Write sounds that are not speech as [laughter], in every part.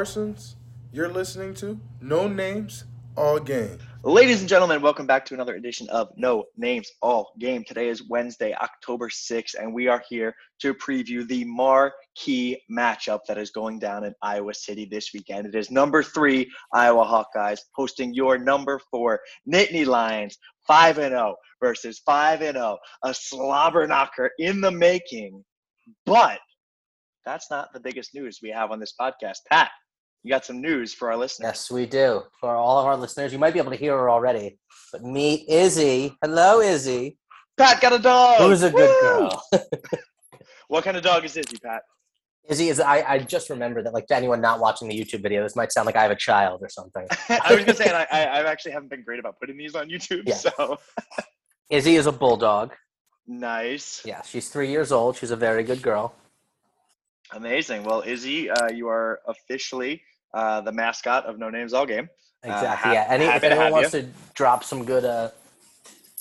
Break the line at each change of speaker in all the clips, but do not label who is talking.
Parsons. You're listening to No Names, All Game.
Ladies and gentlemen, welcome back to another edition of No Names All Game. Today is Wednesday, October 6th, and we are here to preview the marquee matchup that is going down in Iowa City this weekend. It is number three Iowa Hawkeyes hosting your number four Nittany Lions, 5 and 0 versus 5 and 0, a slobber knocker in the making. But that's not the biggest news we have on this podcast. Pat, you got some news for our listeners.
Yes, we do. For all of our listeners, you might be able to hear her already. But meet Izzy. Hello, Izzy.
Pat got a dog.
Who's a good girl? [laughs]
what kind of dog is Izzy, Pat?
Izzy is. I, I just remember that, like, to anyone not watching the YouTube video, this might sound like I have a child or something. [laughs]
I was gonna say, and I, I, I actually haven't been great about putting these on YouTube.
Yeah.
So
Izzy is a bulldog. [laughs]
nice,
Yeah, she's three years old. She's a very good girl.
Amazing. Well, Izzy, uh, you are officially uh, the mascot of No Names All Game.
Exactly.
ha-
yeah. Any, if anyone wants to drop some good, uh,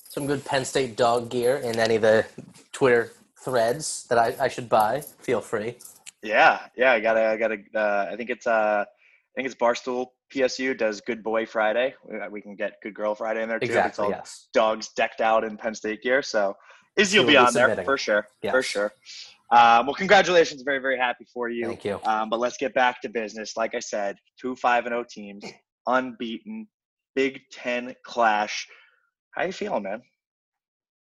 some good Penn State dog gear in any of the Twitter threads that I, I should buy, feel free.
Yeah, yeah. I gotta, I gotta. Uh, I think it's, uh, I think it's Barstool PSU does Good Boy Friday. We, we can get Good Girl Friday in there too. It's
Exactly.
all
Yes.
dogs decked out in Penn State gear. So Izzy will be
be
on there for sure. For sure. Um, well, congratulations. Very, very happy for you.
Thank you.
Um, but let's get back to business. Like I said, two five and O teams, unbeaten, Big Ten clash. How you feeling, man?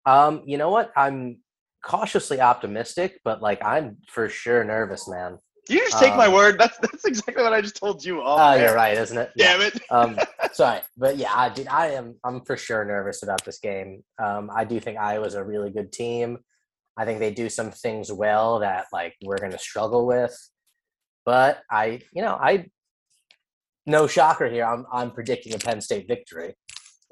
Um, you know what? I'm cautiously optimistic, but like I'm for sure nervous, man.
You just take my
Um,
word. That's that's exactly what I just told you. All
Oh, you're right, isn't it?
Damn it.
um, [laughs] sorry, but yeah, I, dude, I am. I'm for sure nervous about this game. Um, I do think Iowa's a really good team. I think they do some things well that like we're going to struggle with. But I, you know, I no shocker here. I'm I'm predicting a Penn State victory.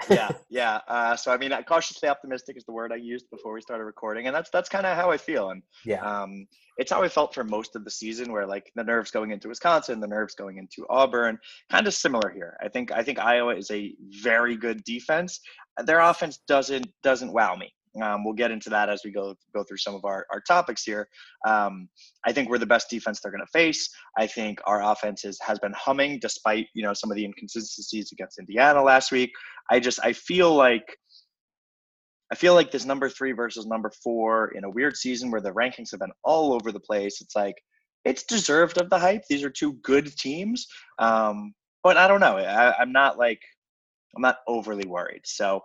yeah, [laughs] yeah. Uh, so I mean, cautiously optimistic is the word I used before we started recording, and that's that's kind of how I feel. And
Yeah,
um, it's how I felt for most of the season, where like the nerves going into Wisconsin, the nerves going into Auburn, kind of similar here. I think I think Iowa is a very good defense. Their offense doesn't doesn't wow me. Um, we'll get into that as we go go through some of our, our topics here. Um, I think we're the best defense they're going to face. I think our offense is, has been humming despite you know some of the inconsistencies against Indiana last week. I just I feel like I feel like this number three versus number four in a weird season where the rankings have been all over the place. It's like it's deserved of the hype. These are two good teams, um, but I don't know. I, I'm not like I'm not overly worried. So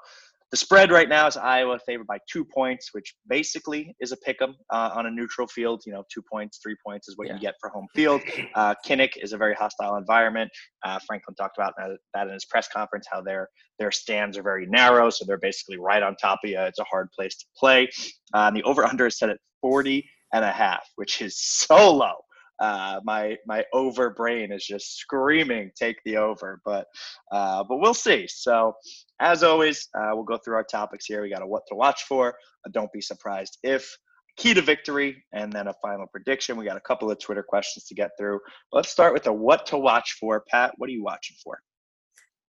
the spread right now is Iowa favored by two points, which basically is a pick 'em uh, on a neutral field. You know, two points, three points is what
Yeah.
you get for home field. Uh, Kinnick is a very hostile environment. Uh, Franklin talked about that, in his press conference, how their their stands are very narrow, so they're basically right on top of you. It's a hard place to play. Uh, and the over under is set at 40 and a half, which is so low. Uh, my my over brain is just screaming, take the over, but uh, but we'll see. So as always, uh, we'll go through our topics here. We got a what to watch for, a don't be surprised if, key to victory, and then a final prediction. We got a couple of Twitter questions to get through. Let's start with the what to watch for. Pat, what are you watching for?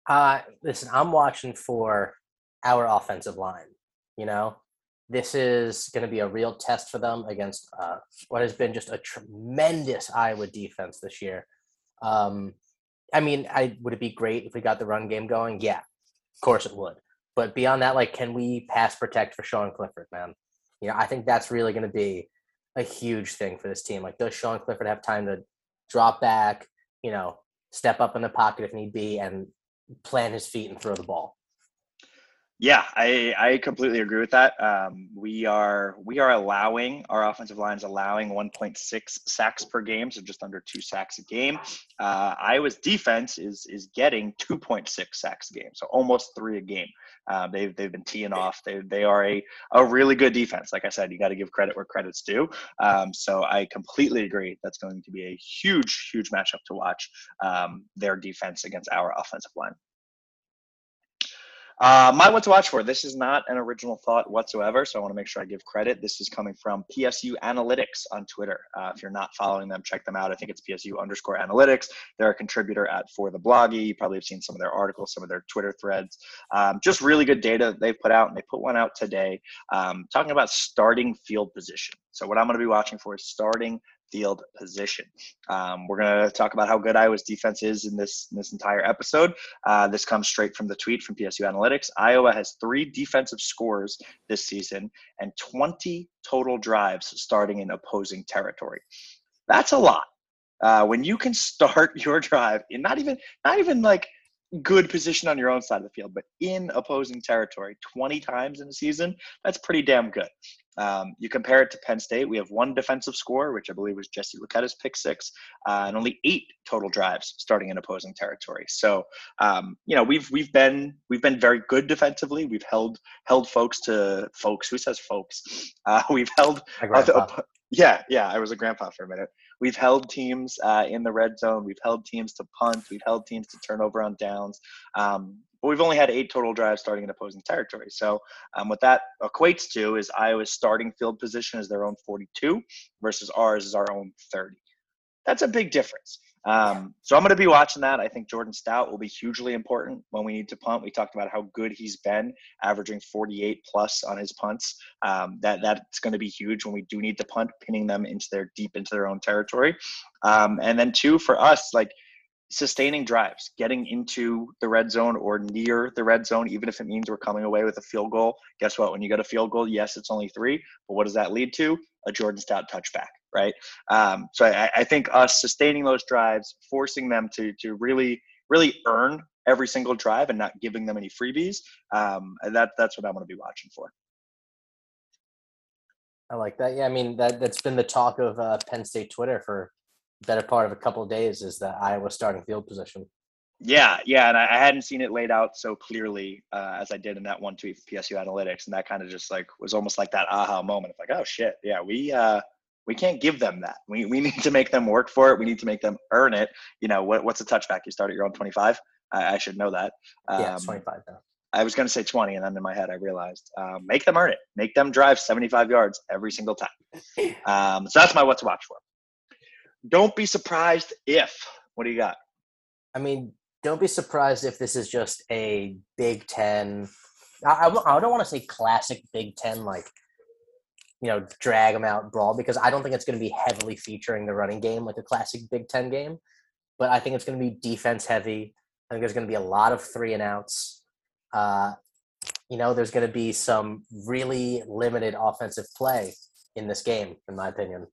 Uh, listen, I'm watching for our offensive line. You know, this is going to be a real test for them against uh, what has been just a tremendous Iowa defense this year. Um, I mean, I would it be great if we got the run game going? Yeah, of course it would. But beyond that, like, can we pass protect for Sean Clifford, man? You know, I think that's really going to be a huge thing for this team. Like, does Sean Clifford have time to drop back? You know, step up in the pocket if need be, and plant his feet and throw the ball.
Yeah, I, I completely agree with that. Um, we are we are allowing our offensive line is allowing 1.6 sacks per game, so just under two sacks a game. Uh, Iowa's defense is is getting 2.6 sacks a game, so almost three a game. Uh, they've they've been teeing off. They they are a a really good defense. Like I said, you got to give credit where credit's due. Um, so I completely agree. That's going to be a huge huge matchup to watch. Um, their defense against our offensive line. Uh, my what to watch for. This is not an original thought whatsoever, so I want to make sure I give credit. This is coming from PSU Analytics on Twitter. Uh, if you're not following them, check them out. I think it's PSU underscore Analytics. They're a contributor at For the Bloggy. You probably have seen some of their articles, some of their Twitter threads. Um, just really good data that they've put out, and they put one out today um, talking about starting field position. So what I'm going to be watching for is starting field position. Um, we're going to talk about how good Iowa's defense is in this in this entire episode. Uh, this comes straight from the tweet from PSU Analytics. Iowa has three defensive scores this season and 20 total drives starting in opposing territory. That's a lot. Uh, when you can start [laughs] your drive in not even not even like good position on your own side of the field, but in opposing territory 20 times in a season, that's pretty damn good. Um, you compare it to Penn State, we have one defensive score, which I believe was Jesse Luketa's pick six, uh, and only eight total drives starting in opposing territory. So, um, you know, we've we've been we've been very good defensively. We've held held folks to folks. Who says folks? Uh, [laughs] we've held. [laughs] Yeah, yeah. I was a grandpa for a minute. We've held teams uh, in the red zone. We've held teams to punt. We've held teams to turnover on downs. Um, but we've only had eight total drives starting in opposing territory. So um, what that equates to is Iowa's starting field position is their own 42 versus ours is our own 30. That's a big difference. Um, so I'm going to be watching that. I think Jordan Stout will be hugely important when we need to punt. We talked about how good he's been, averaging 48 plus on his punts. Um, that that's going to be huge when we do need to punt, pinning them into their deep into their own territory. Um, and then two for us, like sustaining drives, getting into the red zone or near the red zone, even if it means we're coming away with a field goal. Guess what? When you get a field goal, yes, it's only three, but what does that lead to? A Jordan Stout touchback, right? Um, so I, I think us sustaining those drives, forcing them to to really really earn every single drive and not giving them any freebies. Um, that that's what I'm going to be watching for.
I like that. Yeah, I mean that that's been the talk of uh, Penn State Twitter for better part of a couple of days is the Iowa starting field position.
Yeah, yeah, and I, I hadn't seen it laid out so clearly uh, as I did in that one tweet from PSU Analytics, and that kind of just like was almost like that aha moment of like, oh shit, yeah, we uh, we can't give them that. We we [laughs] need to make them work for it. We need to make them earn it. You know, what what's a touchback? You start at your own twenty five. I, I, should know that.
Um, yeah, twenty five now.
I was going to say 20, and then in my head I realized um, make them earn it. Make them drive 75 yards every single time. [laughs] Um, so that's my what to watch for. Don't be surprised if. What do you got?
I mean, don't be surprised if this is just a Big Ten. I, I, I don't want to say classic Big Ten, like, you know, drag them out brawl, because I don't think it's going to be heavily featuring the running game like a classic Big Ten game. But I think it's going to be defense heavy. I think there's going to be a lot of three and outs. Uh, you know, there's going to be some really limited offensive play in this game, in my opinion.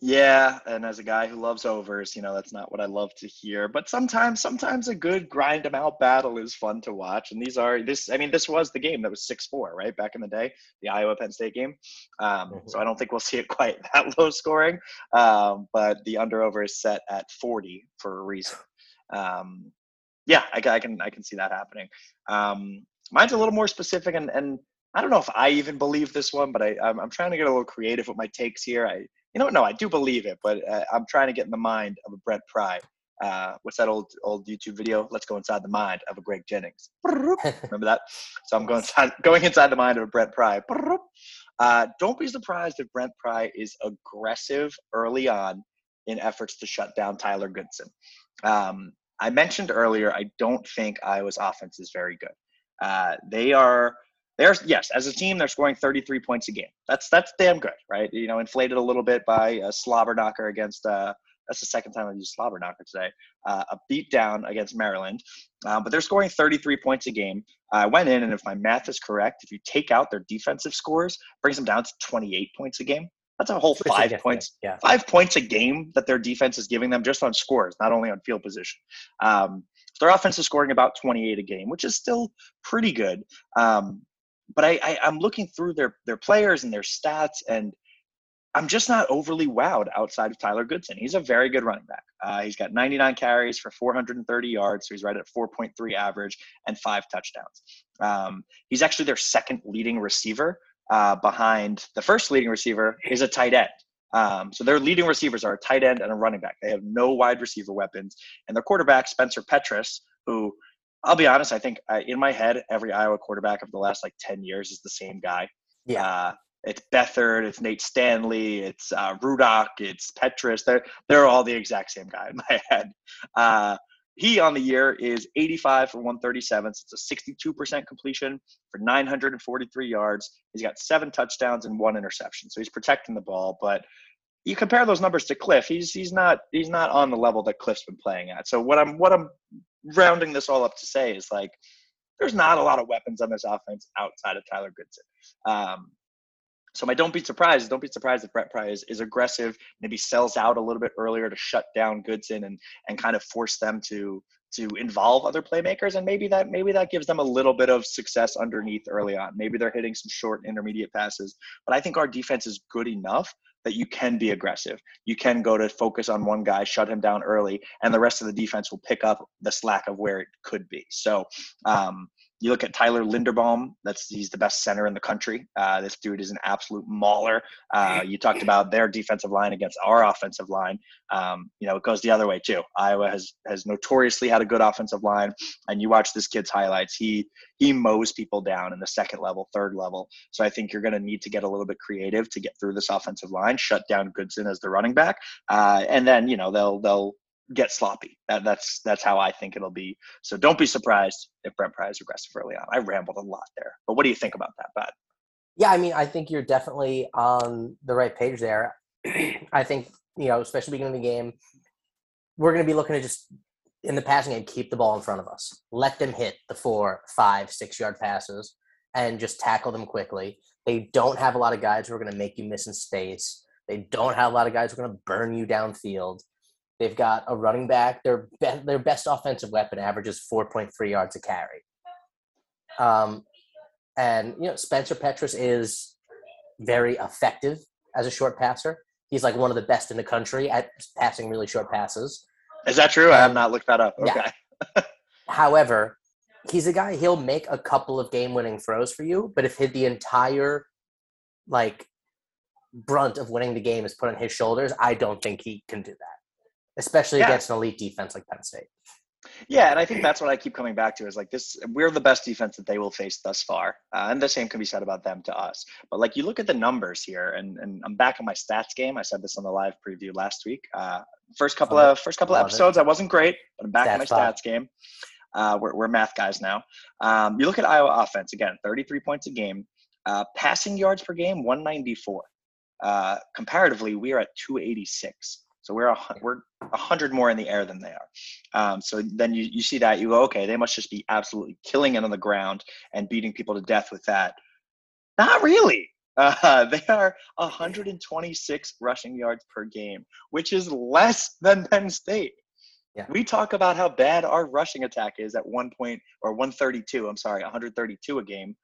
Yeah, and as a guy who loves overs, you know that's not what I love to hear. But sometimes, sometimes a good grind them out battle is fun to watch. And these are this. I mean, this was the game that was six four, right back in the day, the Iowa Penn State game. Um, mm-hmm. So I don't think we'll [laughs] see it quite [laughs] that low scoring. Um, but the under over is set at forty for a reason. Um, yeah, I, I, can I can see that happening. Um, mine's a little more specific, and and I don't know if I even believe this one, but I I'm, I'm trying to get a little creative with my takes here. I you know, no, I do believe it, but uh, I'm trying to get in the mind of a Brent Pry. Uh, what's that old old YouTube video? Let's go inside the mind of a Greg Jennings. [laughs] Remember that? So I'm going inside, going inside the mind of a Brent Pry. Uh, don't be surprised if Brent Pry is aggressive early on in efforts to shut down Tyler Goodson. Um, I mentioned earlier, I don't think Iowa's offense is very good. Uh, they are they're yes, as a team, they're scoring 33 points a game. That's that's damn good, right? You know, inflated a little bit by a slobber knocker against. Uh, that's the second time I've used slobber knocker today. Uh, a beatdown against Maryland, uh, but they're scoring 33 points a game. I went in, and if my math is correct, if you take out their defensive scores, brings them down to 28 points a game. That's a whole five points, yeah. five points a game that their defense is giving them just on scores, not only on field position. Um, their offense is scoring about 28 a game, which is still pretty good. Um, but I, I I'm looking through their their players and their stats, and I'm just not overly wowed outside of Tyler Goodson. He's a very good running back. Uh, he's got 99 carries for 430 yards, so he's right at 4.3 average and five touchdowns. Um, he's actually their second leading receiver uh, behind the first leading receiver is a tight end. Um, so their leading receivers are a tight end and a running back. They have no wide receiver weapons, and their quarterback Spencer Petras, who I'll be honest. I think uh, in my head, every Iowa quarterback of the last like ten years is the same guy. Yeah. Uh, it's Beathard, it's Nate Stanley, it's uh, Rudock, it's Petras. They're they're all the exact same guy in my [laughs] head. Uh, he on the year is 85 for 137. So it's a 62% completion for 943 yards. He's got seven touchdowns and one interception. So he's protecting the ball, but you compare those numbers to Cliff, he's he's not he's not on the level that Cliff's been playing at. So what I'm what I'm rounding this all up to say is like there's not a lot of weapons on this offense outside of Tyler Goodson. Um, so my don't be surprised. Don't be surprised if Brent Pry is, is aggressive, maybe sells out a little bit earlier to shut down Goodson and and kind of force them to to involve other playmakers and maybe that maybe that gives them a little bit of success underneath early on maybe they're hitting some short intermediate passes but i think our defense is good enough that you can be aggressive. You can go to focus on one guy shut him down early and the rest of the defense will pick up the slack of where it could be. So um, you look at Tyler Linderbaum. That's he's the best center in the country. Uh, this dude is an absolute mauler. Uh, you talked about their defensive line against our offensive line. Um, you know, it goes the other way too. Iowa has has notoriously had a good offensive line, and you watch this kid's highlights. He he mows people down in the second level, third level. So I think you're going to need to get a little bit creative to get through this offensive line. Shut down Goodson as the running back, uh, and then you know they'll they'll get sloppy. That, that's that's how I think it'll be. So don't be surprised if Brent Pry is aggressive early on. I rambled a lot there, but what do you think about that, Bud?
Yeah, I mean, I think you're definitely on the right page there. [clears throat] I think you know, especially beginning of the game, we're going to be looking to just in the passing game keep the ball in front of us, let them hit the four, five, six yard passes, and just tackle them quickly. They don't have a lot of guys who are going to make you miss in space. They don't have a lot of guys who are going to burn you downfield. They've got a running back. Their be- their best offensive weapon averages 4.3 yards a carry. Um, and you know Spencer Petras is very effective as a short passer. He's like one of the best in the country at passing really short passes.
Is that true? I have not looked that up. Okay.
Yeah. [laughs] However, he's a guy he'll make a couple of game-winning throws for you, but if the entire like brunt of winning the game is put on his shoulders, I don't think he can do that especially yeah. against an elite defense like Penn State.
Yeah, and I think that's what I keep coming back to is like this. We're the best defense that they will face thus far, uh, and the same can be said about them to us. But like you look at the numbers here, and and I'm back on my stats game. I said this on the live preview last week. Uh, first couple of first couple of episodes, it. I wasn't great, but I'm back on my stats game. Uh, we're, we're math guys now. Um, you look at Iowa offense again, 33 points a game, uh, passing yards per game, 194. Uh, comparatively, we are at 286. So we're a, we're a hundred more in the air than they are. Um, so then you, you see that you go, okay, they must just be absolutely killing it on the ground and beating people to death with that. Not really. Uh, [laughs] they are 126 rushing yards per game, which is less than Penn State. Yeah. We talk about how bad our rushing attack is at one point or 132. I'm sorry, 132 a game.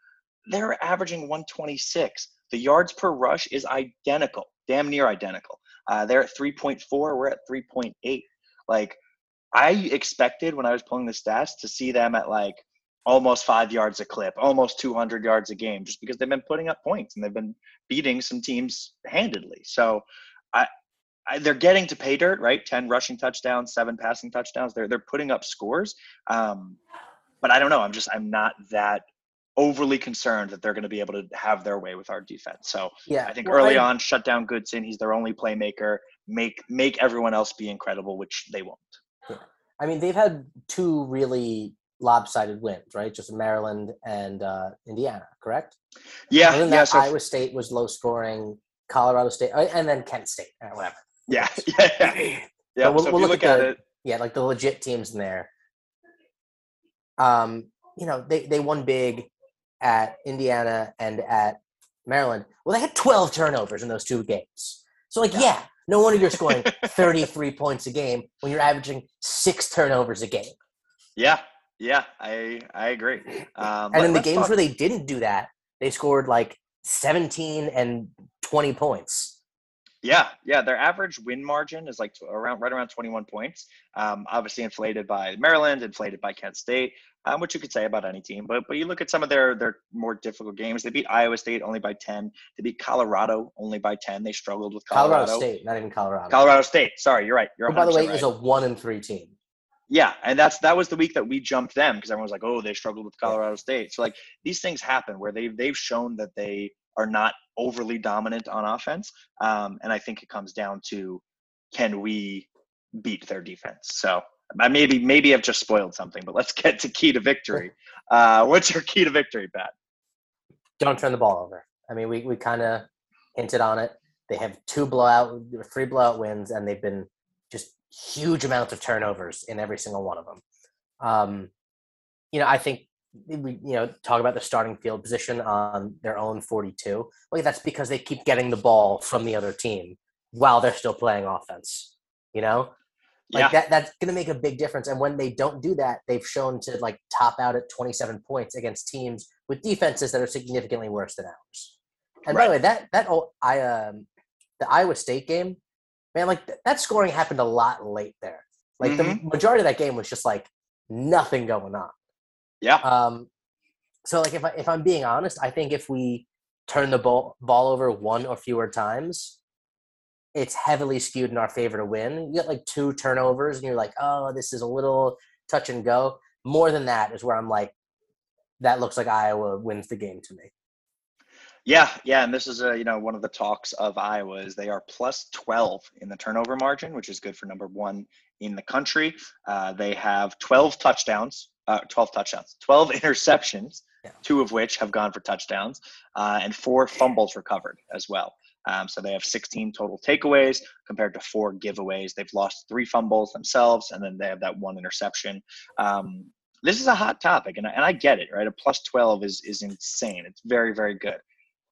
They're averaging 126. The yards per rush is identical, damn near identical. Uh, they're at 3.4. We're at 3.8. Like I expected when I was pulling the stats to see them at like almost five yards a clip, almost 200 yards a game, just because they've been putting up points and they've been beating some teams handedly. So I, I, they're getting to pay dirt, right? 10 rushing touchdowns, seven passing touchdowns. They're, they're putting up scores. Um, but I don't know. I'm just, I'm not that overly concerned that they're going to be able to have their way with our defense. So yeah, I think well, early I, on, shut down Goodson. He's their only playmaker. Make make everyone else be incredible, which they won't.
Yeah. I mean, they've had two really lopsided wins, right? Just Maryland and uh, Indiana, correct?
Yeah.
Other than
yeah,
that, so Iowa State was low scoring. Colorado State, uh, and then Kent State, uh, whatever.
Yeah, [laughs] [laughs] yeah, yeah. yeah.
We'll, so we'll look, look, at, at the, it, yeah, like the legit teams in there. Um, you know, they they won big at Indiana and at Maryland. Well, they had 12 turnovers in those two games. So, like, yeah, no wonder you're scoring [laughs] 33 points a game when you're averaging six turnovers a game.
Yeah, yeah, I I agree.
Um, and in the games talk- where they didn't do that, they scored like 17 and 20 points.
Yeah, yeah. Their average win margin is like around right around 21 points. Um, obviously inflated by Maryland, inflated by Kent State, um, which you could say about any team. But but you look at some of their their more difficult games. They beat Iowa State only by 10. They beat Colorado only by 10. They struggled with Colorado.
Colorado State, not even Colorado.
Colorado State. Sorry, you're right. You're
by the way,
right.
is a one and three team.
Yeah, and that's that was the week that we jumped them because everyone was like, "Oh, they struggled with Colorado State." So like these things happen where they they've shown that they are not overly dominant on offense. Um, and I think it comes down to can we beat their defense? So I maybe maybe I've just spoiled something, but let's [laughs] get to key to victory. Uh, what's your key to victory, Pat?
Don't turn the ball over. I mean, we we kind of hinted on it. They have two blowout, three blowout wins, and they've been just huge amounts of turnovers in every single one of them. Um, you know, I think we you know talk about the starting field position on their own 42. Well, that's because they keep getting the ball from the other team while they're still playing offense. You know, like
Yeah.
that that's going to make a big difference. And when they don't do that, they've shown to like top out at 27 points against teams with defenses that are significantly worse than ours. And by the way, that that oh, I um the Iowa State game, man, like th- that scoring happened a lot late there. Like the
Mhm.
majority of that game was just like nothing going on.
Yeah.
Um, so like if I if I'm being honest, I think if we turn the ball ball over one or fewer times, it's heavily skewed in our favor to win. You get like two turnovers, and you're like, oh, this is a little touch and go. More than that is where I'm like, that looks like Iowa wins the game to me.
Yeah, yeah, and this is a you know one of the talks of Iowa is they are plus twelve in the turnover margin, which is good for number one in the country. Uh, they have twelve touchdowns, uh, twelve touchdowns, twelve [laughs] interceptions,
Yeah.
two of which have gone for touchdowns, uh, and four fumbles recovered as well. Um, so they have 16 total takeaways compared to four giveaways. They've lost three fumbles themselves, and then they have that one interception. Um, this is a hot topic, and I, and I get it, right? A plus 12 is is insane. It's very very good.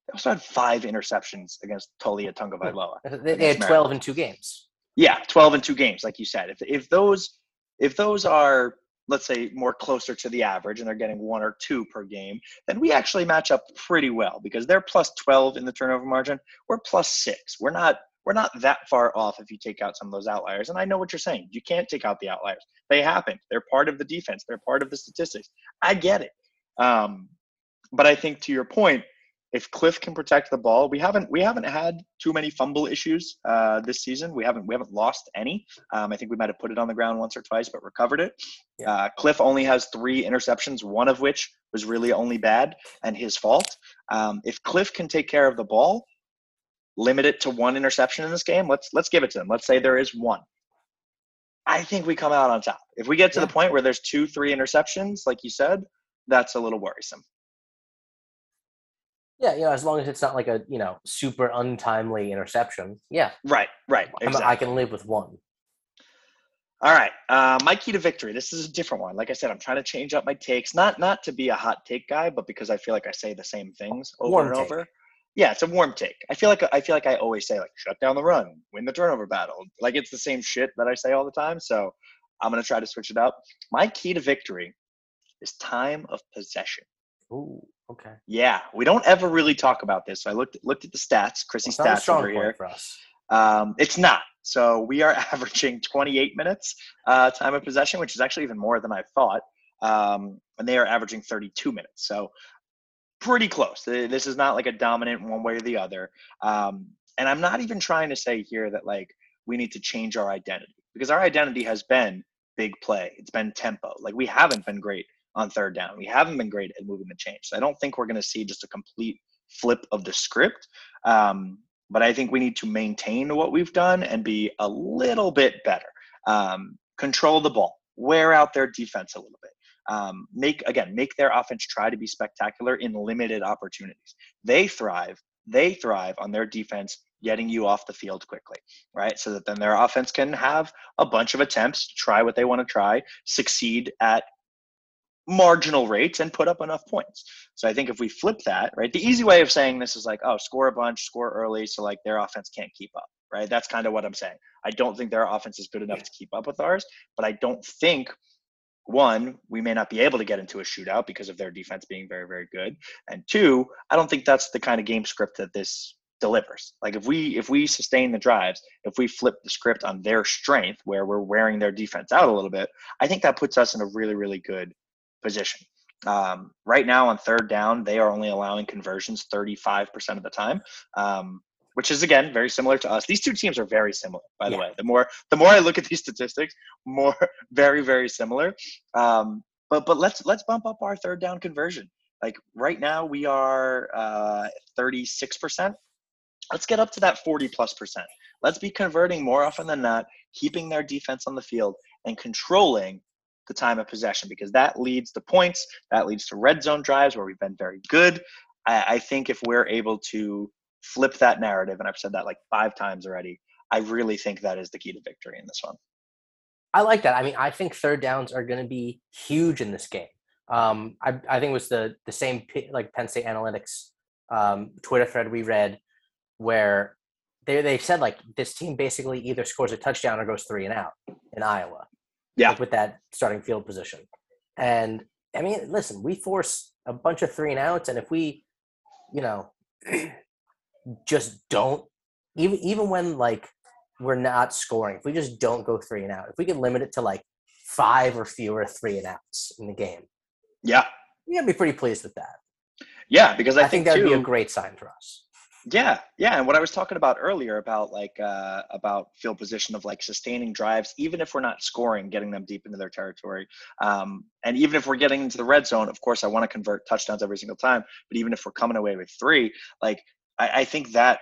They also had five interceptions against Taulia Tagovailoa. [laughs]
They, they had 12 in two games.
Yeah, 12 in two games, like you said. If if those if those are let's say more closer to the average and they're getting one or two per game, then we actually match up pretty well because they're plus 12 in the turnover margin. We're plus six. We're not we're not that far off if you take out some of those outliers. And I know what you're saying. You can't take out the outliers. They happen. They're part of the defense. They're part of the statistics. I get it. Um, but I think to your point, if Cliff can protect the ball, we haven't we haven't had too many fumble issues uh, this season. We haven't we haven't lost any. Um, I think we might have put it on the ground once or twice, but recovered it.
Yeah.
Uh, Cliff only has three interceptions, one of which was really only bad and his fault. Um, if Cliff can take care of the ball, limit it to one interception in this game. Let's let's give it to them. Let's say there is one. I think we come out on top. If we get to
Yeah.
the point where there's two, three interceptions, like you said, that's a little worrisome.
Yeah, you know, as long as it's not like a you know super untimely interception. Yeah,
Right, right. Exactly.
I can live with one.
All right, uh, my key to victory. This is a different one. Like I said, I'm trying to change up my takes, not not to be a hot take guy, but because I feel like I say the same things over
Warm
and
take.
over. Yeah, it's a warm take. I feel like I feel like I always say like shut down the run, win the turnover battle. Like it's the same shit that I say all the time. So I'm gonna try to switch it up. My key to victory is time of possession.
Ooh, okay.
Yeah, we don't ever really talk about this. So I looked looked at the stats, Chrissy
It's not a
stats
strong
over
point
here.
for us.
Um, it's not. So we are [laughs] averaging 28 minutes uh, time of possession, which is actually even more than I thought. Um, and they are averaging 32 minutes. So pretty close. This is not like a dominant one way or the other. Um, and I'm not even trying to say here that like we need to change our identity because our identity has been big play. It's been tempo. Like we haven't been great on third down. We haven't been great at moving the change. So I don't think we're going to see just a complete flip of the script. Um, but I think we need to maintain what we've done and be a little bit better. Um, control the ball, wear out their defense a little bit. Um, make again, make their offense try to be spectacular in limited opportunities. They thrive. They thrive on their defense getting you off the field quickly, right? So that then their offense can have a bunch of attempts, to try what they want to try, succeed at marginal rates and put up enough points. So I think if we flip that, right, the easy way of saying this is like, oh, score a bunch, score early, so like their offense can't keep up, right? That's kind of what I'm saying. I don't think their offense is good enough to keep up with ours, but I don't think one, we may not be able to get into a shootout because of their defense being very, very good. And two, I don't think that's the kind of game script that this delivers. Like if we if we sustain the drives, if we flip the script on their strength where we're wearing their defense out a little bit, I think that puts us in a really, really good position. Um, right now on third down, they are only allowing conversions 35% of the time, um, which is again very similar to us. These two teams are very similar, by the
Yeah.
way. The more the more I look at these statistics, more [laughs] very very similar. Um, but but let's let's bump up our third down conversion. Like right now we are uh, 36%. Let's get up to that 40 plus percent. Let's be converting more often than not, keeping their defense on the field and controlling the time of possession because that leads to points, that leads to red zone drives where we've been very good. I, I think if we're able to flip that narrative, and I've said that like five times already. I really think that is the key to victory in this one.
I like that. I mean, I think third downs are going to be huge in this game. Um, I, I think it was the the same like Penn State Analytics um, Twitter thread we read where they they said like this team basically either scores a touchdown or goes three and out in Iowa.
Yeah,
like with that starting field position. And I mean, listen, we force a bunch of three and outs, and if we, you know, [clears throat] just don't even even when like we're not scoring, if we just don't go three and out, if we can limit it to like five or fewer three and outs in the game,
yeah,
we gotta be pretty pleased with that.
Yeah, because I,
I
think,
think that would be a great sign for us.
Yeah, yeah, and what I was talking about earlier about like uh, about field position of like sustaining drives, even if we're not scoring, getting them deep into their territory, um, and even if we're getting into the red zone, of course, I want to convert touchdowns every single time. But even if we're coming away with three, like I, I think that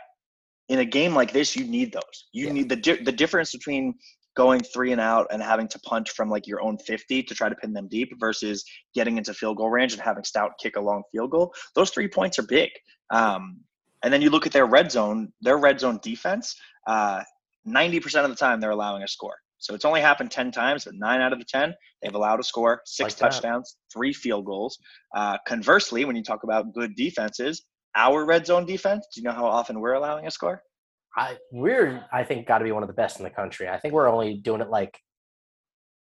in a game like this, you need those. You yeah. need the di- the difference between going three and out and having to punt from like your own 50 to try to pin them deep versus getting into field goal range and having stout kick a long field goal. Those three points are big. Um, and then you look at their red zone, their red zone defense, uh, 90% of the time they're allowing a score. So it's only happened 10 times, but nine out of the 10, they've allowed a score, six like touchdowns, three field goals. Uh, conversely, when you talk about good defenses, our red zone defense, do you know how often we're allowing a score?
I, we're, I think, got to be one of the best in the country. I think we're only doing it like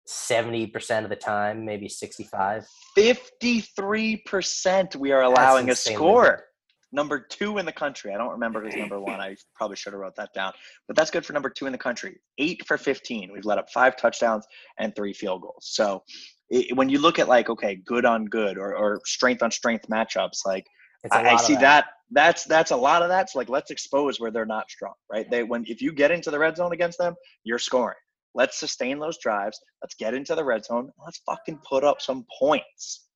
70% of the time, maybe 65.
53% we are allowing a score number two in the country. I don't remember who's number one. I probably should have wrote that down. But that's good for number two in the country. Eight for 15. We've let up five touchdowns and three field goals. So it, when you look at like, okay, good on good or, or strength on strength matchups, like I, I see that. that. That's that's a lot of that. So like let's expose where they're not strong, right? They when if you get into the red zone against them, you're scoring. Let's sustain those drives. Let's get into the red zone. Let's fucking put up some points.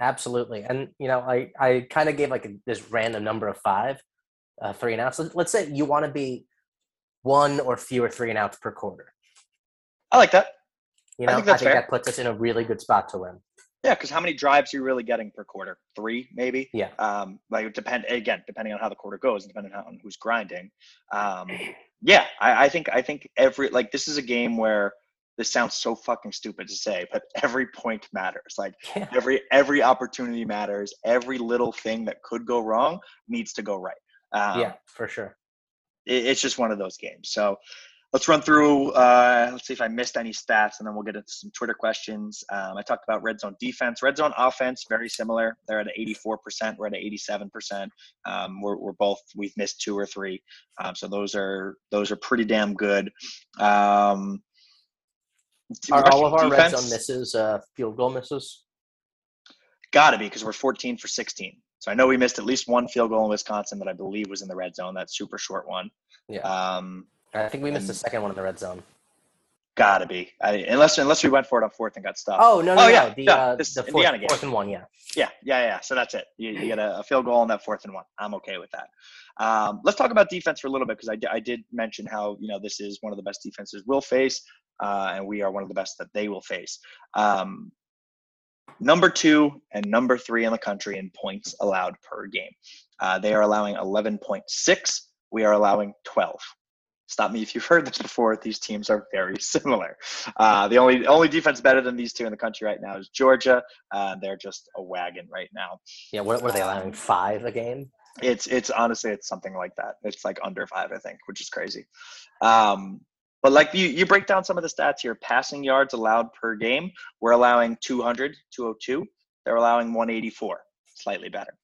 Absolutely. And, you know, I, I kind of gave like a, this random number of five, uh, three and outs. So let's say you want to be one or fewer three and outs per quarter.
I like that.
You know, I think, I think that puts us in a really good spot to win.
Yeah, because how many drives are you really getting per quarter? Three, maybe.
Yeah.
Um, like depend again, depending on how the quarter goes, depending on who's grinding. Um, [clears throat] yeah, I, I think I think every like this is a game where this sounds so fucking stupid to say, but [laughs] every point matters. Like yeah. every every opportunity matters. Every little thing that could go wrong needs to go right.
Um, yeah, for sure.
It, it's just one of those games. So let's run through. Uh, let's see if I missed any stats, and then we'll get into some Twitter questions. Um, I talked about red zone defense, red zone offense, very similar. They're at 84%. We're at 87%. Um, we're, we're both we've missed two or three, um, so those are those are pretty damn good. Um,
are all of our defense, red zone misses uh, field goal misses?
Got to be because we're 14 for 16. So I know we missed at least one field goal in Wisconsin that I believe was in the red zone. That super short one.
Yeah. Um, I think we missed the second one in the red zone.
Gotta be, I, unless unless we went for it on fourth and got stopped.
Oh no, no, oh, no, yeah, the, yeah, uh, this the fourth, Indiana game. fourth and one, yeah.
Yeah, yeah, yeah. So that's it. You, you get a, a, field goal on that fourth and one. I'm okay with that. Um, let's talk about defense for a little bit because I, I did mention how you know this is one of the best defenses we'll face, uh, and we are one of the best that they will face. Um, number two and number three in the country in points allowed per game. Uh, they are allowing 11.6. We are allowing 12 stop me if you've heard this before. These teams are very [laughs] similar. Uh, the only only defense better than these two in the country right now is Georgia. Uh, they're just a wagon right now.
Yeah, what, what are they allowing? Five a game?
It's it's honestly it's something like that. It's like under five, I think, which is crazy. Um, but like you, you break down some of the stats here. Passing yards allowed per game, we're allowing 200, 202. They're allowing 184, slightly better.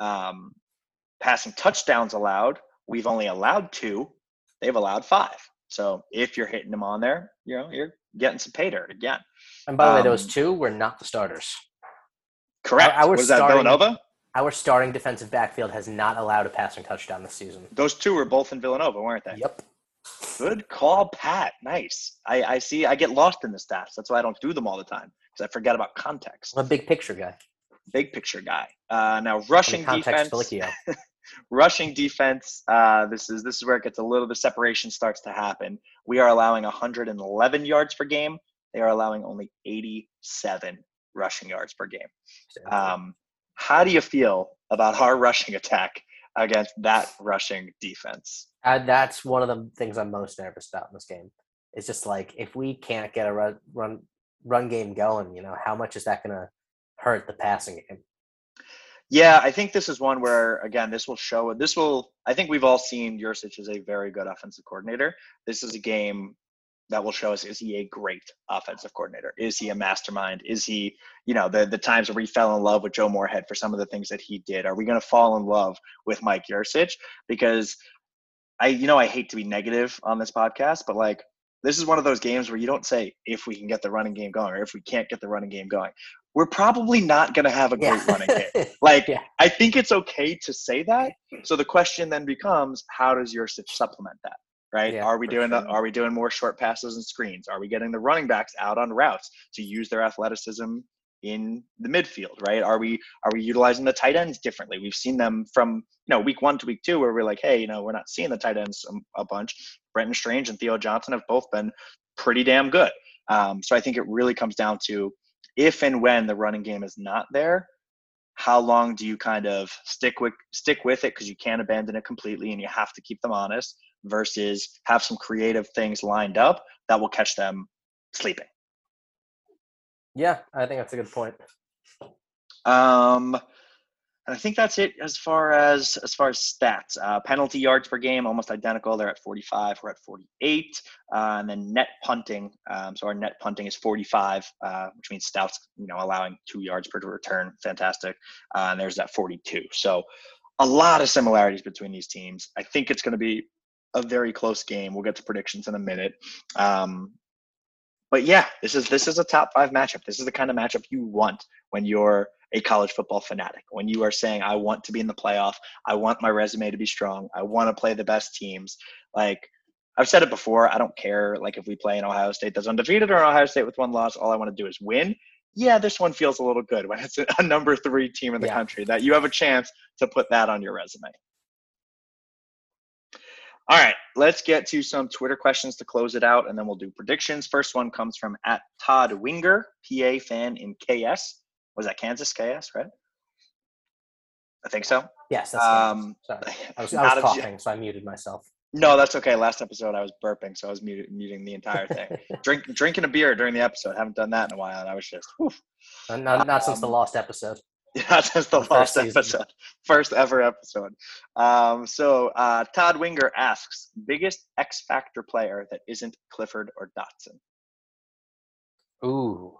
Um, passing touchdowns allowed, we've only allowed two they've allowed five. So if you're hitting them on there, you know, you're getting some pay dirt again.
And by the um, way, those um, two were not the starters.
Correct. Our, our what is starting, that, Villanova?
Our starting defensive backfield has not allowed a passing touchdown this season.
Those two were both in Villanova, weren't they?
Yep.
Good call, Pat. Nice. I, I see. I get lost in the stats. That's why I don't do them all the time because I forget about context.
I'm a big picture guy.
Big picture guy. Uh, now rushing defense. [laughs] rushing defense, uh, this is this is where it gets a little the separation starts to happen. We are allowing 111 yards per game. They are allowing only 87 rushing yards per game. Um, how do you feel about our rushing attack against that rushing defense.
Uh, that's one of the things I'm most nervous about in this game. It's just like if we can't get a run run run game going, you know, how much is that going to hurt the passing game?
Yeah, I think this is one where again, this will show. This will. I think we've all seen Yurcich is a very good offensive coordinator. This is a game that will show us is he a great offensive coordinator? Is he a mastermind? Is he, you know, the the times where we fell in love with Joe Moorhead for some of the things that he did? Are we going to fall in love with Mike Yurcich? Because I, you know, I hate to be negative on this podcast, but like this is one of those games where you don't say if we can get the running game going or if we can't get the running game going. We're probably not going to have a great yeah. running game. [laughs] Like, yeah. I think it's okay to say that. So the question then becomes, how does Yurcich supplement that? Right? Yeah, are we doing sure. the, Are we doing more short passes and screens? Are we getting the running backs out on routes to use their athleticism in the midfield, right? Are we are we utilizing the tight ends differently? We've seen them from you know week one to week two, where we're like, hey, you know, we're not seeing the tight ends a, a bunch. Brenton Strange and Theo Johnson have both been pretty damn good. Um, so I think it really comes down to if and when the running game is not there, how long do you kind of stick with stick with it because you can't abandon it completely and you have to keep them honest versus have some creative things lined up that will catch them sleeping.
Yeah, I think that's a good point.
Um, and I think that's it as far as as far as stats. Uh, penalty yards per game almost identical. They're at 45. We're at 48. Uh, and then net punting. Um, so our net punting is 45, uh, which means Stout's you know allowing two yards per return. Fantastic. Uh, and there's that 42. So a lot of similarities between these teams. I think it's going to be a very close game. We'll get to predictions in a minute. Um, but yeah, this is this is a top five matchup. This is the kind of matchup you want when you're a college football fanatic. When you are saying, I want to be in the playoff, I want my resume to be strong, I want to play the best teams. Like I've said it before, I don't care like if we play an Ohio State that's undefeated or Ohio State with one loss, all I want to do is win. Yeah, this one feels a little good when it's a number three team in the yeah. country that you have a chance to put that on your resume. All right, let's get to some Twitter questions to close it out, and then we'll do predictions. First one comes from at Todd Winger, PA fan in KS. Was that Kansas KS, right? I think so.
Yes, that's um, Sorry. [laughs] I was, I was coughing, so I muted myself.
No, that's okay. Last episode I was burping, so I was muted, muting the entire thing. [laughs] Drink, drinking a beer during the episode. Haven't done that in a while, and I was just. Whew.
Not, not um, since the last episode. [laughs]
Yeah, that's the, the last episode, first ever episode. Um, so uh, Todd Winger asks, biggest X Factor player that isn't Clifford or Dotson?
Ooh,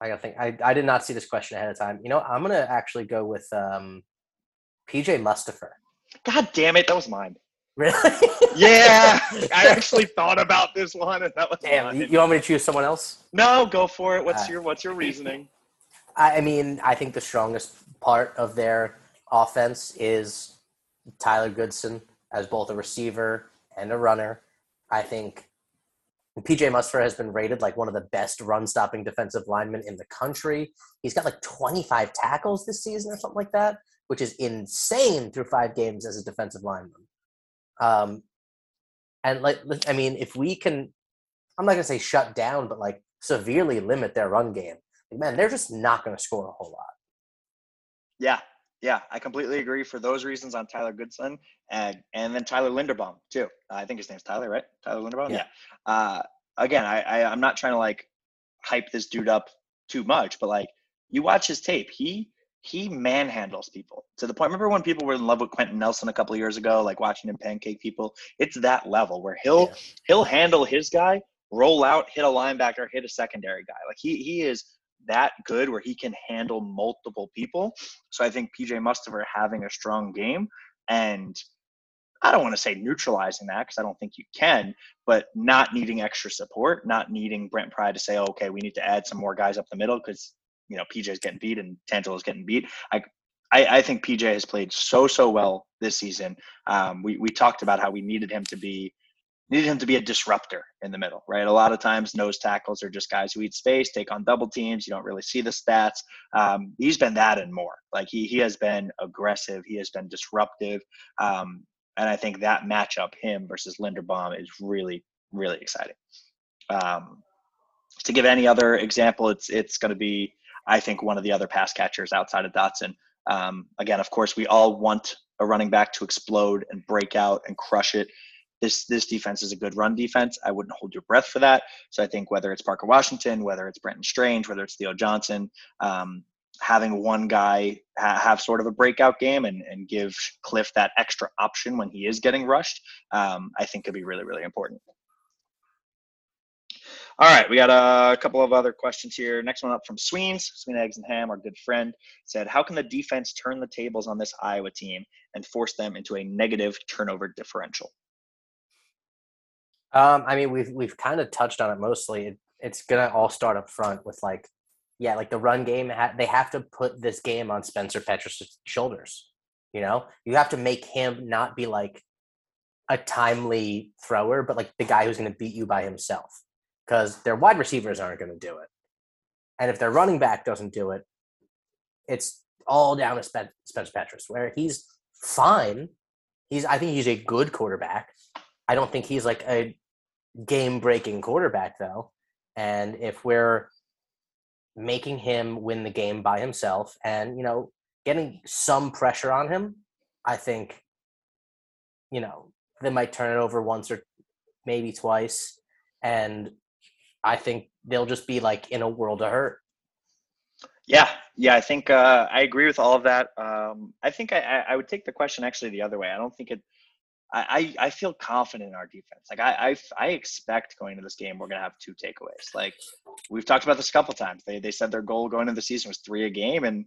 I gotta think. I, I did not see this question ahead of time. You know, I'm gonna actually go with um, PJ Mustipher.
God damn it, that was mine.
Really? [laughs]
yeah, I [laughs] actually thought about this one, and that was
damn. Mine. You want me to choose someone else?
No, go for it. What's uh, your What's your reasoning?
I mean, I think the strongest part of their offense is Tyler Goodson as both a receiver and a runner. I think PJ Mustipher has been rated like one of the best run stopping defensive linemen in the country. He's got like 25 tackles this season or something like that, which is insane through five games as a defensive lineman. Um, and like, I mean, if we can, I'm not going to say shut down, but like severely limit their run game, man, they're just not going to score a whole lot.
Yeah, yeah, I completely agree for those reasons on Tyler Goodson and and then Tyler Linderbaum too. I think his name's Tyler, right? Tyler Linderbaum. Yeah. yeah. Uh, again, I, I I'm not trying to like hype this dude up too much, but like you watch his tape, he he manhandles people to the point. Remember when people were in love with Quenton Nelson a couple of years ago, like watching him pancake people? It's that level where he'll yeah. he'll handle his guy, roll out, hit a linebacker, hit a secondary guy. Like he he is that good where he can handle multiple people. So I think PJ Mustipher having a strong game and I don't want to say neutralizing that because I don't think you can, but not needing extra support, not needing Brent Pry to say, oh, okay, we need to add some more guys up the middle because you know PJ's getting beat and Tangelo's getting beat. I, I, I think PJ has played so so well this season. Um, we we talked about how we needed him to be needed him to be a disruptor in the middle, right? A lot of times, nose tackles are just guys who eat space, take on double teams. You don't really see the stats. Um, he's been that and more. Like he he has been aggressive. He has been disruptive. Um, and I think that matchup, him versus Linderbaum, is really really exciting. Um, to give any other example, it's it's going to be I think one of the other pass catchers outside of Dotson. Um, again, of course, we all want a running back to explode and break out and crush it. This this defense is a good run defense. I wouldn't hold your breath for that. So I think whether it's Parker Washington, whether it's Brenton Strange, whether it's Theo Johnson, um, having one guy ha- have sort of a breakout game and, and give Cliff that extra option when he is getting rushed, um, I think could be really, really important. All right, we got a couple of other questions here. Next one up from Sweens, Sween Eggs and Ham, our good friend, said, "How can the defense turn the tables on this Iowa team and force them into a negative turnover differential?"
Um, I mean, we've we've kind of touched on it mostly. It, it's gonna all start up front with like, yeah, like the run game. They have to put this game on Spencer Petras' shoulders. You know, you have to make him not be like a timely thrower, but like the guy who's to beat you by himself because their wide receivers aren't to do it. And if their running back doesn't do it, it's all down to Spencer Petras, where he's fine. He's, I think he's a good quarterback. I don't think he's like a game breaking quarterback, though. And if we're making him win the game by himself and, you know, getting some pressure on him, I think, you know, they might turn it over once or maybe twice. And I think they'll just be like in a world of hurt.
Yeah, yeah, I think uh, I agree with all of that. Um, I think I, I would take the question actually the other way. I don't think it. I, I feel confident in our defense. Like I, I, I expect going into this game, we're gonna have two takeaways. Like we've talked about this a couple times. They they said their goal going into the season was three a game, and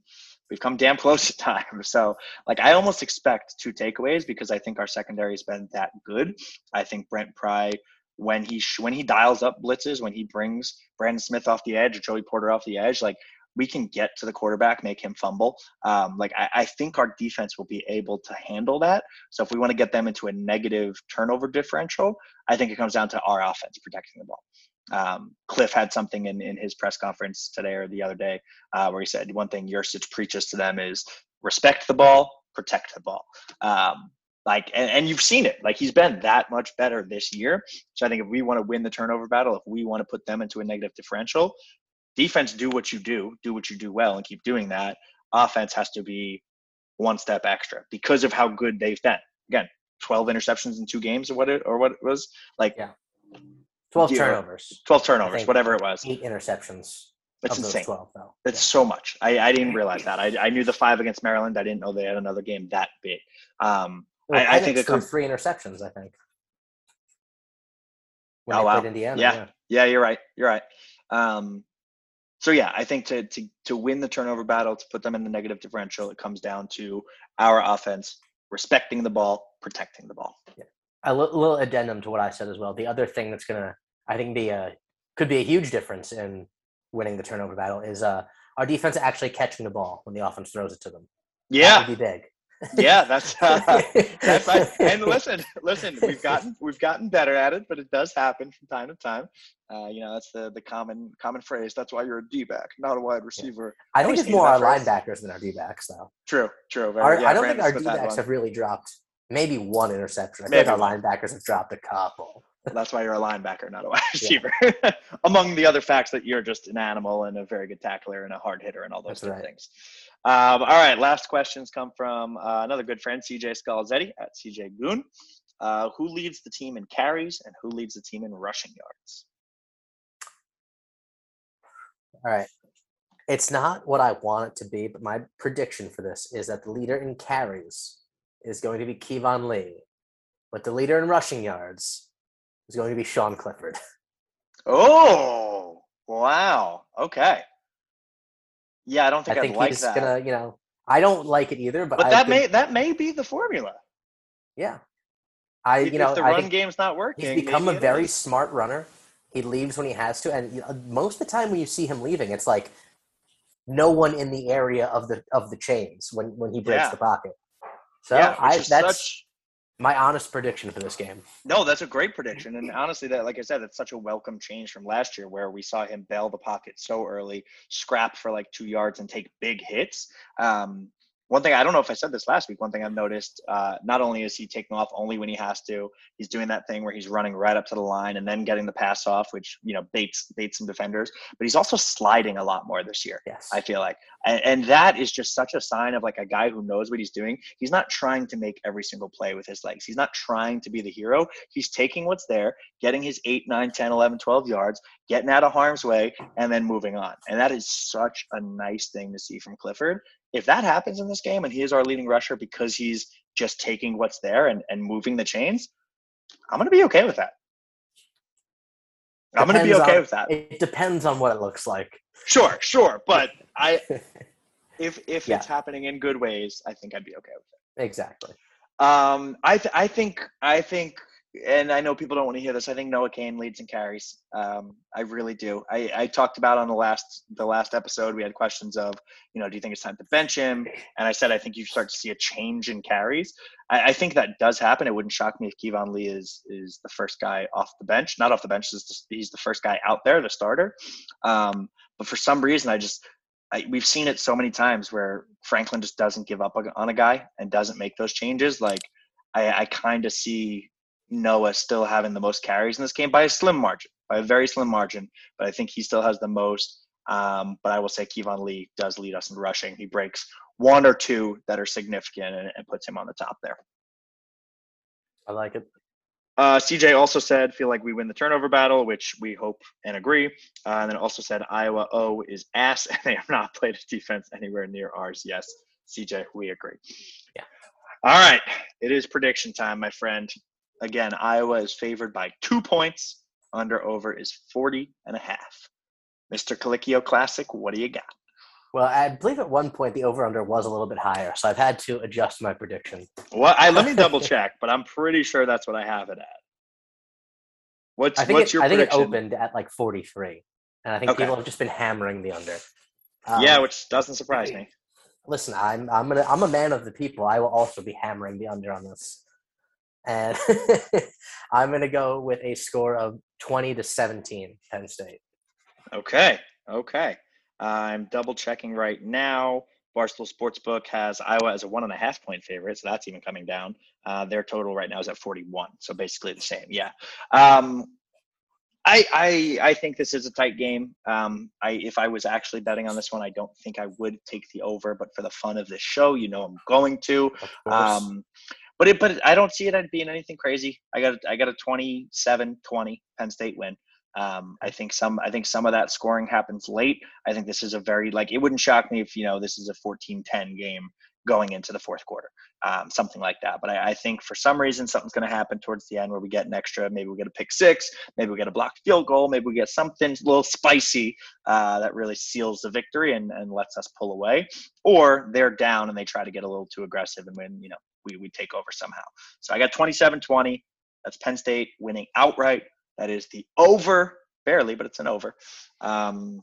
we've come damn [laughs] close at time. So like I almost expect two takeaways because I think our secondary has been that good. I think Brent Pry when he when he dials up blitzes, when he brings Brandon Smith off the edge or Joey Porter off the edge, like we can get to the quarterback, make him fumble. Um, like I, I, think our defense will be able to handle that. So if we want to get them into a negative turnover differential, I think it comes down to our offense protecting the ball. Um, Cliff had something in, in his press conference today or the other day uh, where he said one thing Yurcich preaches to them is respect the ball, protect the ball. Um, like and, and you've seen it like he's been that much better this year so i think if we want to win the turnover battle if we want to put them into a negative differential defense do what you do, do what you do well, and keep doing that. Offense has to be one step extra because of how good they've been. Again, 12 interceptions in two games or what it or what it was like
yeah. 12 turnovers.
12 turnovers whatever it was.
eight interceptions
that's insane.
12 though.
That's yeah. so much. I, I didn't realize that. I, I knew the five against maryland. I didn't know they had another game that big. Um well, I, I think it
comes three interceptions i think.
When oh, wow. Indiana, yeah. yeah. Yeah you're right. You're right. Um so yeah, I think to to to win the turnover battle, to put them in the negative differential, it comes down to our offense respecting the ball, protecting the ball.
Yeah. A l- little addendum to what I said as well. The other thing that's gonna, I think, be a could be a huge difference in winning the turnover battle is uh, our defense actually catching the ball when the offense throws it to them.
Yeah,
that would be big
yeah, that's uh, [laughs] [laughs] that's right. And listen, listen, we've gotten we've gotten better at it, but it does happen from time to time. Uh, you know, that's the the common common phrase. That's why you're a D back, not a wide receiver.
I think it's more our phrase. linebackers than our D backs, though.
True, true.
Very, our, yeah, I don't Brandon think our D backs have really dropped. Maybe one interception. I maybe think our linebackers have dropped a couple.
That's why you're a linebacker, not a wide [laughs] receiver. Yeah. [laughs] Among the other facts that you're just an animal and a very good tackler and a hard hitter and all those right. things. Um, all right, last questions come from uh, another good friend, CJ Scalzetti at CJ Goon. Uh, who leads the team in carries and who leads the team in rushing yards?
All right. It's not what I want it to be, but my prediction for this is that the leader in carries is going to be Keyvone Lee, but the leader in rushing yards is going to be Sean Clifford. [laughs]
Oh, wow. Okay. Yeah, I don't think I think I'd like he's that.
gonna, you know, I don't like it either. But,
but that may that may be the formula.
Yeah, I
if,
you know
if the run game's not working.
He's become a very is. smart runner. He leaves when he has to, and uh, most of the time when you see him leaving, it's like no one in the area of the of the chains when when he breaks yeah. the pocket. So yeah, I that's such, my honest prediction for this game.
No, that's a great prediction, and honestly, that like I said, it's such a welcome change from last year, where we saw him bail the pocket so early, scrap for like two yards, and take big hits. Um, one thing I don't know if I said this last week. One thing I've noticed, uh, not only is he taking off only when he has to, he's doing that thing where he's running right up to the line and then getting the pass off, which you know baits baits some defenders. But he's also sliding a lot more this year.
Yes.
I feel like, and, and that is just such a sign of like a guy who knows what he's doing. He's not trying to make every single play with his legs. He's not trying to be the hero. He's taking what's there, getting his 8, 9, 10, 11, 12 yards, getting out of harm's way, and then moving on. And that is such a nice thing to see from Clifford if that happens in this game and he is our leading rusher because he's just taking what's there and, and moving the chains, I'm going to be okay with that. I'm going to be okay
on-
with that.
It depends on what it looks like.
Sure, sure, but I [laughs] if if
Yeah.
it's happening in good ways, I think I'd be okay with it. exactly. Um, I th- I think I think, and I know people don't want to hear this. I think Noah Cain leads and carries. Um, I really do. I, I talked about on the last the last episode. We had questions of, you know, do you think it's time to bench him? And I said I think you start to see a change in carries. I, I think that does happen. It wouldn't shock me if Keyvone Lee is is the first guy off the bench, not off the bench. He's the, first guy out there, the starter. Um, but for some reason, I just I, we've seen it so many times where Franklin just doesn't give up on a guy and doesn't make those changes. Like I, I kind of see Noah still having the most carries in this game by a slim margin, by a very slim margin. But I think he still has the most. Um, but I will say Keyvone Lee does lead us in rushing. He breaks one or two that are significant and, and puts him on the top there.
I like it.
Uh, CJ also said, feel like we win the turnover battle, which we hope and agree. Uh, and then also said, Iowa O is ass, and they have not [laughs] played a defense anywhere near ours. Yes, CJ, we agree.
Yeah.
All right. It is prediction time, my friend. Again, Iowa is favored by two points. Under over is 40 and a half. Mr. Calicchio Classic, what do you got?
Well, I believe at one point the over under was a little bit higher, so I've had to adjust my prediction.
Well, I, let me [laughs] double check, but I'm pretty sure that's what I have it at. What's,
I think,
what's
it,
your
I think it opened at like 43. And I think
Okay.
people have just been hammering the under. Um,
yeah, which doesn't surprise me.
listen, I'm I'm gonna I'm a man of the people. I will also be hammering the under on this, and [laughs] I'm gonna go with a score of 20 to 17, Penn State.
Okay. Okay. I'm double checking right now. Barstool Sportsbook has Iowa as a one and a half point favorite, so that's even coming down. Uh, their total right now is at 41, so basically the same. Yeah. Um, I, I I think this is a tight game. Um, I if I was actually betting on this one, I don't think I would take the over, but for the fun of this show, you know I'm going to. Um, but it, but I don't see it being anything crazy. I got I got a 27-20 Penn State win. Um, I think some I think some of that scoring happens late. I think this is a very like it wouldn't shock me if you know this is a 14-10 game going into the fourth quarter, um, something like that. But I, I think for some reason something's going to happen towards the end where we get an extra. Maybe we get a pick six. Maybe we get a blocked field goal. Maybe we get something a little spicy uh, that really seals the victory and, and lets us pull away. Or they're down and they try to get a little too aggressive and win. You know, we we take over somehow. So I got 27-20. That's Penn State winning outright. That is the over, barely, but it's an over. Um,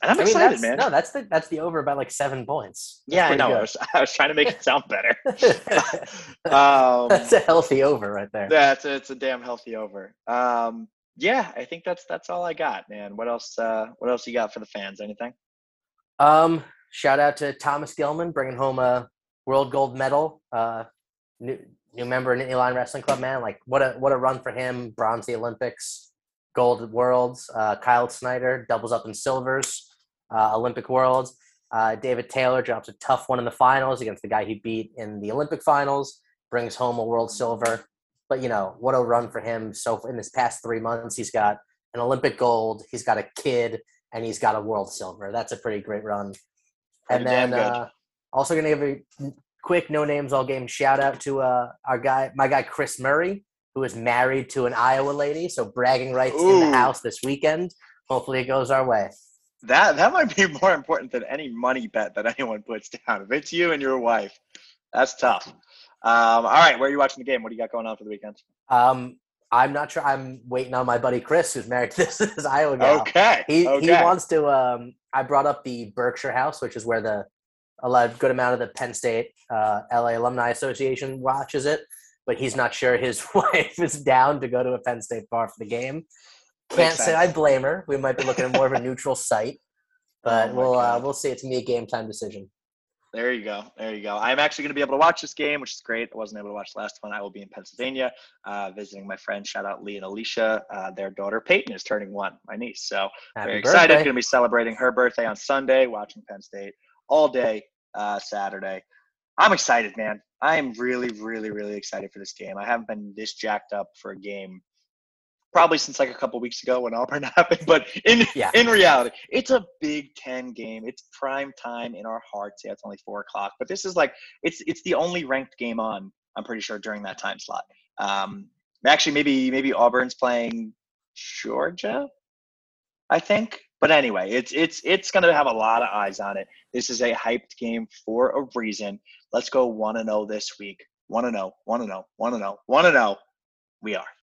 and I'm
I mean,
excited, man.
no, that's the that's the over by like seven points. That's
yeah, I know. I was, [laughs] I was trying to make it sound better. [laughs] [laughs] um,
that's a healthy over right there.
that's it's a damn healthy over. Um, yeah, I think that's that's all I got, man. What else? Uh, what else you got for the fans? Anything?
Um, shout out to Thomas Gilman bringing home a world gold medal. Uh, new new member in Line Wrestling Club, man. Like what a what a run for him. Bronze the Olympics, gold Worlds. Uh, Kyle Snyder doubles up in silvers, uh, Olympic Worlds. Uh, David Taylor drops a tough one in the finals against the guy he beat in the Olympic finals. Brings home a world silver. But you know what a run for him. So in this past three months, he's got an Olympic gold. He's got a kid, and he's got a world silver. That's a pretty great run.
Pretty
and then uh, also going to give a quick no names all game shout out to uh, our guy, my guy Chris Murray, who is married to an Iowa lady. So bragging rights in the house this weekend. Hopefully it goes our way.
That that might be [laughs] more important than any money bet that anyone puts down. If it's you and your wife, that's tough. Um, all right, where are you watching the game? What do you got going on for the weekend?
Um, I'm not sure. I'm waiting on my buddy Chris, who's married [laughs] to this, this Iowa gal.
Okay.
He
okay.
he wants to. Um, I brought up the Berkshire House, which is where the a lot, good amount of the Penn State uh, LA Alumni Association watches it, but he's not sure his [laughs] wife is down to go to a Penn State bar for the game. Can't say I blame her. We might be looking at more of a neutral [laughs] site, but
Oh
we'll uh, we'll see. It's be a game time decision.
There you go. There you go. I'm actually going to be able to watch this game, which is great. I wasn't able to watch the last one. I will be in Pennsylvania uh, visiting my friends. Shout out Lee and Alicia. Uh, their daughter Peyton is turning one, my niece. So
Happy
very excited. Going to be celebrating her birthday on Sunday, watching Penn State all day uh, Saturday. I'm excited, man. I am really, really, really excited for this game. I haven't been this jacked up for a game probably since like a couple weeks ago when [laughs] Auburn happened. But in
Yeah.
in reality, it's a Big Ten game. It's prime time in our hearts. Yeah, it's only four o'clock, but this is like it's it's the only ranked game on. I'm pretty sure during that time slot. Um, actually, maybe maybe Auburn's playing Georgia. I think. But anyway, it's it's it's going to have a lot of eyes on it. This is a hyped game for a reason. Let's go one and zero this week. One and zero. One and zero. One and zero. One and zero. We are.